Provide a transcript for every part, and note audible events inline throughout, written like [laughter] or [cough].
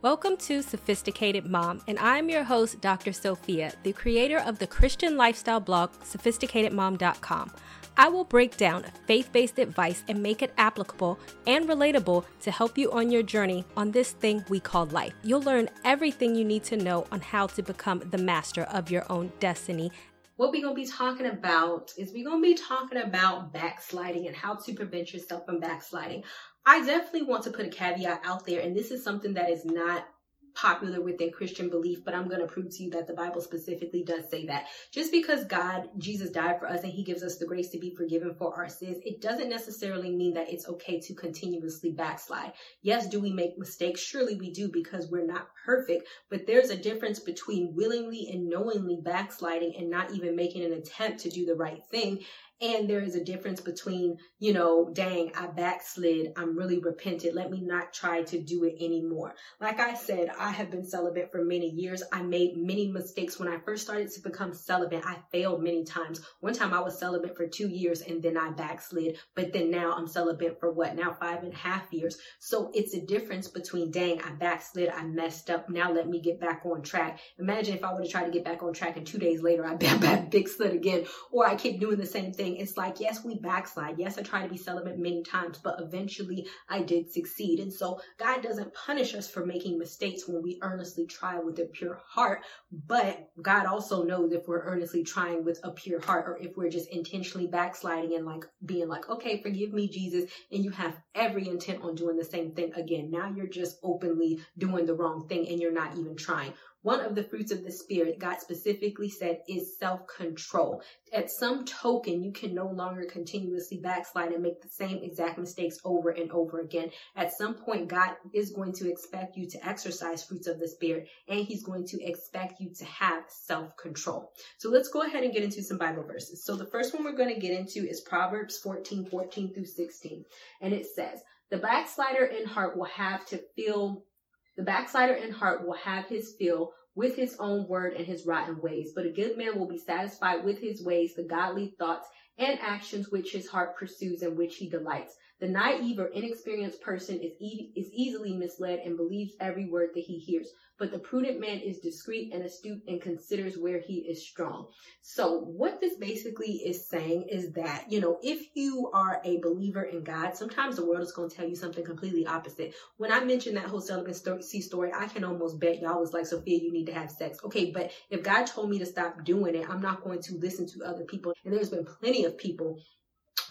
Welcome to Sophisticated Mom, and I'm your host, Dr. Sophia, the creator of the Christian lifestyle blog, sophisticatedmom.com. I will break down faith based advice and make it applicable and relatable to help you on your journey on this thing we call life. You'll learn everything you need to know on how to become the master of your own destiny. What we're going to be talking about is we're going to be talking about backsliding and how to prevent yourself from backsliding. I definitely want to put a caveat out there, and this is something that is not popular within Christian belief, but I'm going to prove to you that the Bible specifically does say that. Just because God, Jesus died for us and he gives us the grace to be forgiven for our sins, it doesn't necessarily mean that it's okay to continuously backslide. Yes, do we make mistakes? Surely we do because we're not perfect, but there's a difference between willingly and knowingly backsliding and not even making an attempt to do the right thing and there is a difference between, you know, dang, I backslid. I'm really repentant. Let me not try to do it anymore. Like I said, I have been celibate for many years. I made many mistakes when I first started to become celibate. I failed many times. One time I was celibate for two years and then I backslid. But then now I'm celibate for what? Now five and a half years. So it's a difference between, dang, I backslid. I messed up. Now let me get back on track. Imagine if I would have tried to get back on track and two days later I [laughs] back, big slid again, or I keep doing the same thing thing. It's like, yes, we backslide. Yes, I try to be celibate many times, but eventually I did succeed. And so God doesn't punish us for making mistakes when we earnestly try with a pure heart. But God also knows if we're earnestly trying with a pure heart or if we're just intentionally backsliding and like being like, okay, forgive me, Jesus. And you have every intent on doing the same thing again. Now you're just openly doing the wrong thing and you're not even trying. One of the fruits of the Spirit, God specifically said, is self control. At some token, you can no longer continuously backslide and make the same exact mistakes over and over again. At some point, God is going to expect you to exercise fruits of the Spirit and He's going to expect you to have self control. So let's go ahead and get into some Bible verses. So the first one we're going to get into is Proverbs 14 14 through 16. And it says, The backslider in heart will have to feel the backslider in heart will have his fill with his own word and his rotten ways, but a good man will be satisfied with his ways, the godly thoughts and actions which his heart pursues and which he delights. The naive or inexperienced person is, e- is easily misled and believes every word that he hears but the prudent man is discreet and astute and considers where he is strong. So what this basically is saying is that, you know, if you are a believer in God, sometimes the world is going to tell you something completely opposite. When I mentioned that whole celibacy story, I can almost bet y'all was like, Sophia, you need to have sex. Okay, but if God told me to stop doing it, I'm not going to listen to other people. And there's been plenty of people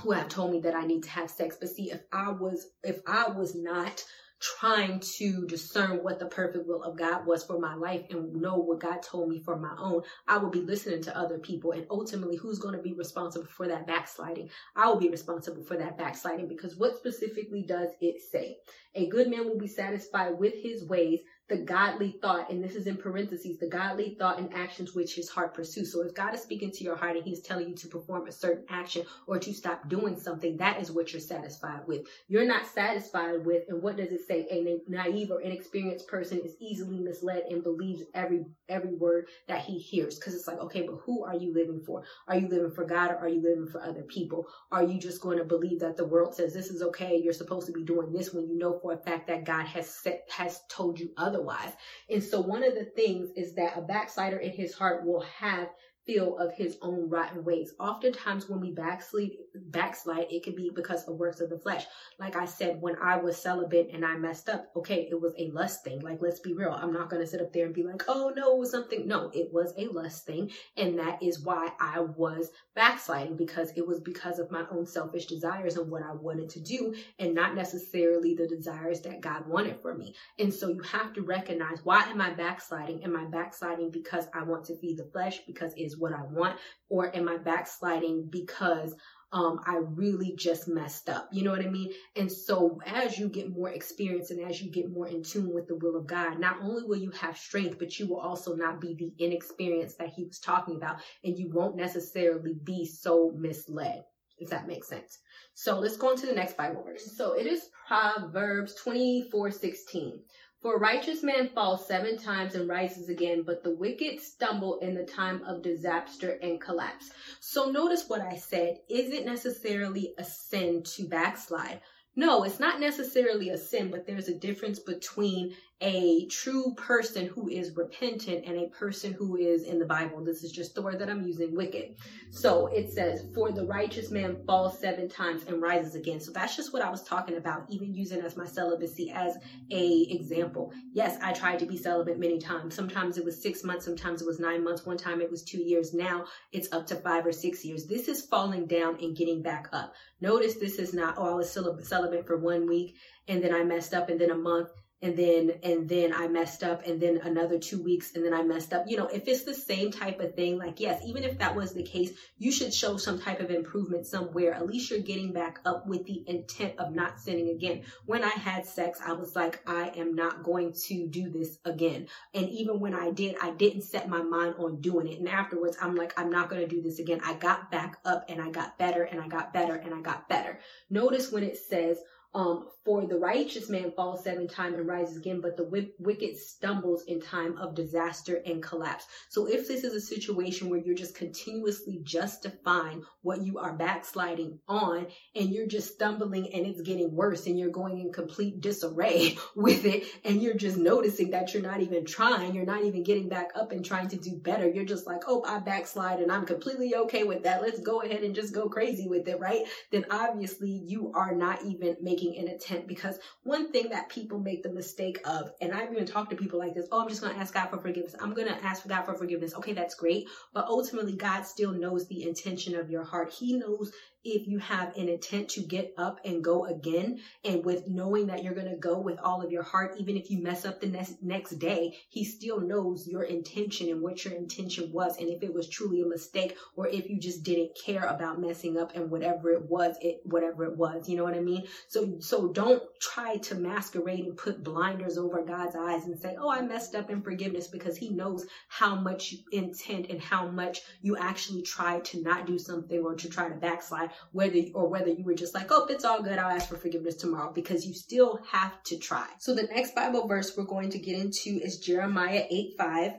who have told me that I need to have sex. But see, if I was, if I was not trying to discern what the perfect will of God was for my life and know what God told me for my own, I will be listening to other people. And ultimately, who's going to be responsible for that backsliding? I will be responsible for that backsliding because what specifically does it say? A good man will be satisfied with his ways, the godly thought, and this is in parentheses, the godly thought and actions which his heart pursues. So if God is speaking to your heart and he's telling you to perform a certain action or to stop doing something, that is what you're satisfied with. You're not satisfied with, and what does it say? A naive or inexperienced person is easily misled and believes every every word that he hears. Because it's like, okay, but who are you living for? Are you living for God or are you living for other people? Are you just going to believe that the world says this is okay? You're supposed to be doing this when you know for a fact that God has set has told you other otherwise. And so one of the things is that a backslider in his heart will have feel of his own rotten ways. Oftentimes when we backslide, backslide, it can be because of works of the flesh. Like I said, when I was celibate and I messed up, okay, it was a lust thing. Like, let's be real. I'm not going to sit up there and be like, oh no, it was something. No, it was a lust thing. And that is why I was backsliding because it was because of my own selfish desires and what I wanted to do and not necessarily the desires that God wanted for me. And so you have to recognize why am I backsliding? Am I backsliding because I want to feed the flesh because what I want? Or am I backsliding because um, I really just messed up. You know what I mean? And so as you get more experience and as you get more in tune with the will of God, not only will you have strength, but you will also not be the inexperience that he was talking about. And you won't necessarily be so misled, if that makes sense. So let's go on to the next Bible verse. So it is Proverbs 24, 16. For a righteous man falls seven times and rises again, but the wicked stumble in the time of disaster and collapse. So notice what I said. isn't necessarily a sin to backslide? No, it's not necessarily a sin, but there's a difference between a true person who is repentant and a person who is in the Bible. This is just the word that I'm using, wicked. So it says, for the righteous man falls seven times and rises again. So that's just what I was talking about, even using as my celibacy as a example. Yes, I tried to be celibate many times. Sometimes it was six months, sometimes it was nine months. One time it was two years. Now it's up to five or six years. This is falling down and getting back up. Notice this is not, oh, I was celibate for one week and then I messed up and then a month and then and then I messed up and then another 2 weeks and then I messed up. You know, if it's the same type of thing, like yes, even if that was the case, you should show some type of improvement somewhere. At least you're getting back up with the intent of not sinning again. When I had sex, I was like, I am not going to do this again. And even when I did, I didn't set my mind on doing it. And afterwards, I'm like, I'm not going to do this again. I got back up and I got better and I got better and I got better. Notice when it says um, for the righteous man falls seven times and rises again, but the w- wicked stumbles in time of disaster and collapse. So if this is a situation where you're just continuously justifying what you are backsliding on and you're just stumbling and it's getting worse and you're going in complete disarray [laughs] with it and you're just noticing that you're not even trying, you're not even getting back up and trying to do better. You're just like, oh, I backslide and I'm completely okay with that. Let's go ahead and just go crazy with it, right? Then obviously you are not even making making a tent because one thing that people make the mistake of, and I've even talked to people like this, oh, I'm just going to ask God for forgiveness. I'm going to ask God for forgiveness. Okay, that's great. But ultimately, God still knows the intention of your heart. He knows if you have an intent to get up and go again and with knowing that you're going to go with all of your heart even if you mess up the next next day he still knows your intention and what your intention was and if it was truly a mistake or if you just didn't care about messing up and whatever it was it whatever it was you know what i mean? So so don't try to masquerade and put blinders over god's eyes and say oh i messed up in forgiveness because he knows how much intent and how much you actually tried to not do something or to try to backslide whether or whether you were just like, oh, it's all good. I'll ask for forgiveness tomorrow because you still have to try. So the next Bible verse we're going to get into is Jeremiah 8 5.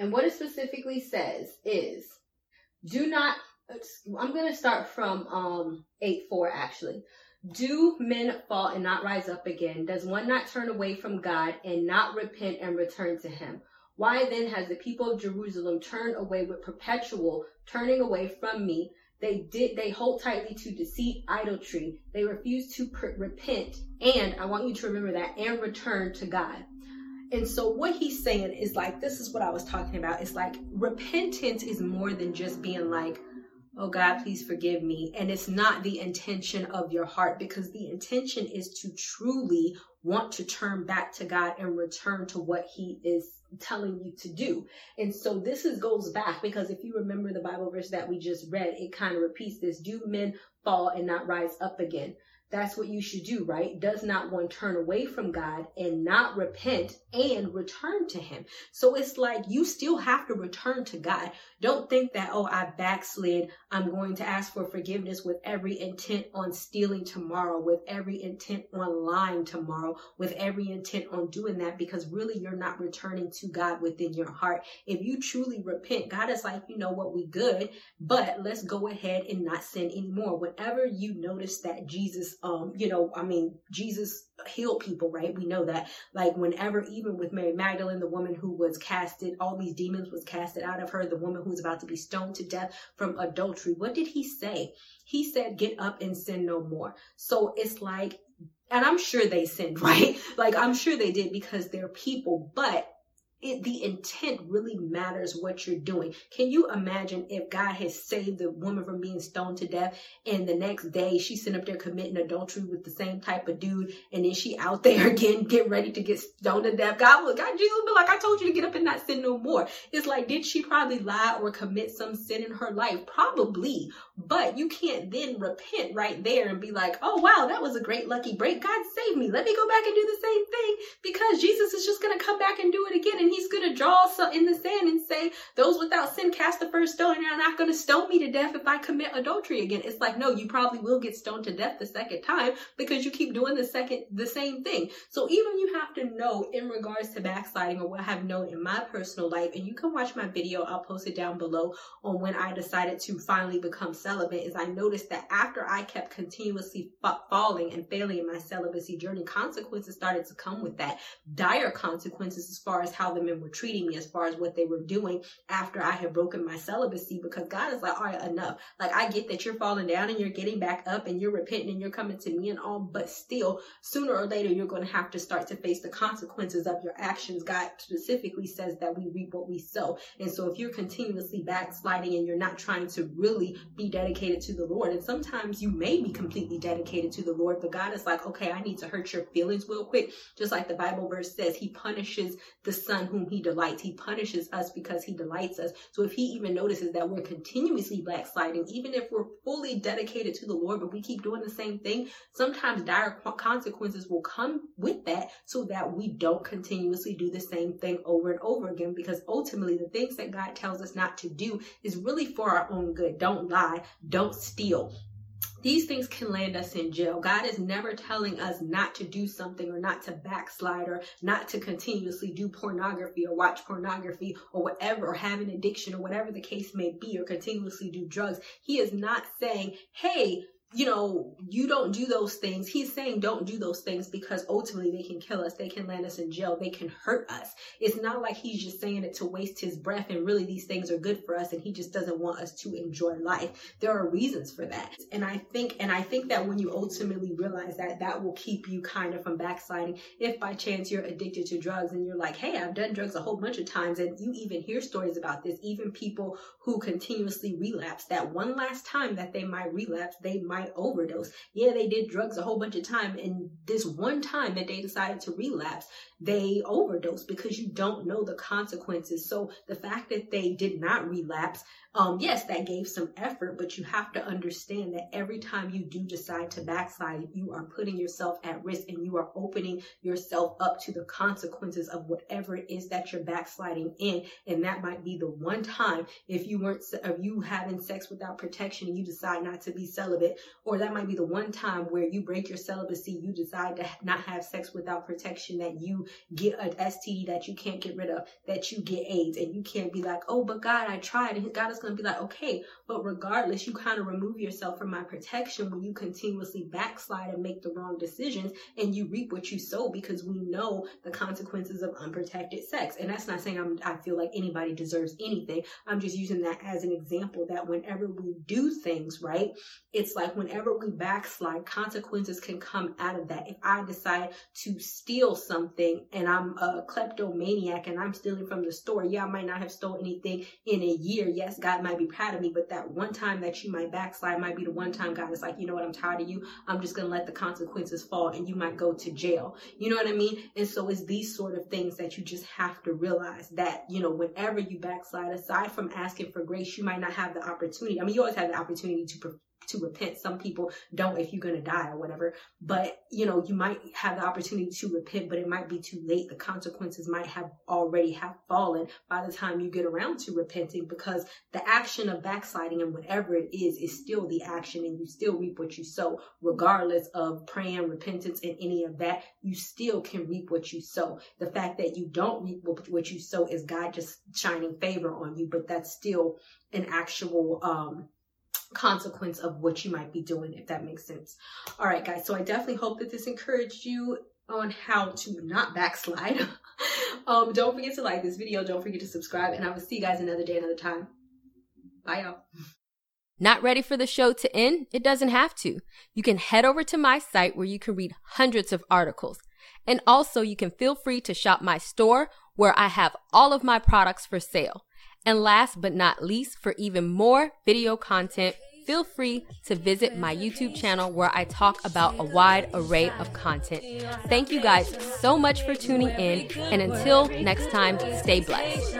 And what it specifically says is, do not, I'm going to start from um, 8 4 actually. Do men fall and not rise up again? Does one not turn away from God and not repent and return to him? Why then has the people of Jerusalem turned away with perpetual turning away from me? They did, they hold tightly to deceit, idolatry. They refuse to repent. And I want you to remember that and return to God. And so what he's saying is like, this is what I was talking about. It's like repentance is more than just being like, oh God, please forgive me. And it's not the intention of your heart because the intention is to truly want to turn back to God and return to what he is telling you to do. And so this is goes back because if you remember the Bible verse that we just read, it kind of repeats this. Do men fall and not rise up again? That's what you should do, right? Does not one turn away from God and not repent and return to Him? So it's like you still have to return to God. Don't think that, oh, I backslid. I'm going to ask for forgiveness with every intent on stealing tomorrow, with every intent on lying tomorrow, with every intent on doing that, because really you're not returning to God within your heart. If you truly repent, God is like, you know what, we good, but let's go ahead and not sin anymore. Whenever you notice that Jesus um, you know, I mean, Jesus healed people, right? We know that. Like whenever, even with Mary Magdalene, the woman who was casted, all these demons was casted out of her, the woman who was about to be stoned to death from adultery. What did he say? He said, get up and sin no more. So it's like, and I'm sure they sinned, [laughs] right? Like I'm sure they did because they're people, but it, the intent really matters what you're doing. Can you imagine if God has saved the woman from being stoned to death and the next day she's sitting up there committing adultery with the same type of dude and then she out [laughs] there again getting ready to get stoned to death? God will, God, Jesus be like, I told you to get up and not sin no more. It's like, did she probably lie or commit some sin in her life? Probably, but you can't then repent right there and be like, oh wow, that was a great lucky break. God saved me. Let me go back and do the same thing because Jesus is just to come back and do it again and he's going to draw in the sand and say, those without sin cast the first stone and you're not going to stone me to death if I commit adultery again. It's like, no, you probably will get stoned to death the second time because you keep doing the second, the same thing. So even you have to know in regards to backsliding or what I've known in my personal life, and you can watch my video, I'll post it down below on when I decided to finally become celibate, is I noticed that after I kept continuously falling and failing in my celibacy journey, consequences started to come with that. Dire consequences as far as how the men were treating me, as far as what they were doing after I had broken my celibacy, because God is like, all right, enough. Like, I get that you're falling down and you're getting back up and you're repenting and you're coming to me and all, but still, sooner or later, you're going to have to start to face the consequences of your actions. God specifically says that we reap what we sow. And so if you're continuously backsliding and you're not trying to really be dedicated to the Lord, and sometimes you may be completely dedicated to the Lord, but God is like, okay, I need to hurt your feelings real quick. Just like the Bible verse says, he punishes the son whom he delights. He punishes us because he delights us. So if he even notices that we're continuously backsliding, even if we're fully dedicated to the Lord, but we keep doing the same thing, sometimes dire consequences will come with that so that we don't continuously do the same thing over and over again. Because ultimately, the things that God tells us not to do is really for our own good. Don't lie, don't steal, these things can land us in jail. God is never telling us not to do something or not to backslide or not to continuously do pornography or watch pornography or whatever or have an addiction or whatever the case may be or continuously do drugs. He is not saying, hey, you know, you don't do those things. He's saying don't do those things because ultimately they can kill us. They can land us in jail. They can hurt us. It's not like he's just saying it to waste his breath and really these things are good for us and he just doesn't want us to enjoy life. There are reasons for that. And I think, and I think that when you ultimately realize that, that will keep you kind of from backsliding. If by chance you're addicted to drugs and you're like, hey, I've done drugs a whole bunch of times and you even hear stories about this, even people who continuously relapse, that one last time that they might relapse, they might overdose. Yeah, they did drugs a whole bunch of time. And this one time that they decided to relapse, they overdose because you don't know the consequences. So the fact that they did not relapse, um, yes, that gave some effort, but you have to understand that every time you do decide to backslide, you are putting yourself at risk and you are opening yourself up to the consequences of whatever it is that you're backsliding in. And that might be the one time if you weren't, if you having sex without protection and you decide not to be celibate, or that might be the one time where you break your celibacy, you decide to not have sex without protection, that you get an STD that you can't get rid of, that you get AIDS, and you can't be like, oh, but God, I tried. And God is going to be like, okay, but regardless, you kind of remove yourself from my protection when you continuously backslide and make the wrong decisions, and you reap what you sow because we know the consequences of unprotected sex. And that's not saying I'm, I feel like anybody deserves anything. I'm just using that as an example that whenever we do things, right, it's like whenever we backslide, consequences can come out of that. If I decide to steal something and I'm a kleptomaniac and I'm stealing from the store, yeah, I might not have stole anything in a year. Yes, God might be proud of me, but that one time that you might backslide might be the one time God is like, you know what, I'm tired of you. I'm just going to let the consequences fall and you might go to jail. You know what I mean? And so it's these sort of things that you just have to realize that, you know, whenever you backslide, aside from asking for grace, you might not have the opportunity. I mean, you always have the opportunity to to repent. Some people don't if you're going to die or whatever. But, you know, you might have the opportunity to repent, but it might be too late. The consequences might have already have fallen by the time you get around to repenting because the action of backsliding and whatever it is, is still the action and you still reap what you sow, regardless of praying, repentance, and any of that. You still can reap what you sow. The fact that you don't reap what you sow is God just shining favor on you, but that's still an actual, um, consequence of what you might be doing, if that makes sense. All right, guys. So I definitely hope that this encouraged you on how to not backslide. [laughs] um, don't forget to like this video. Don't forget to subscribe. And I will see you guys another day, another time. Bye, y'all. Not ready for the show to end? It doesn't have to. You can head over to my site where you can read hundreds of articles. And also, you can feel free to shop my store where I have all of my products for sale. And last but not least, for even more video content, feel free to visit my YouTube channel where I talk about a wide array of content. Thank you guys so much for tuning in, and until next time, stay blessed.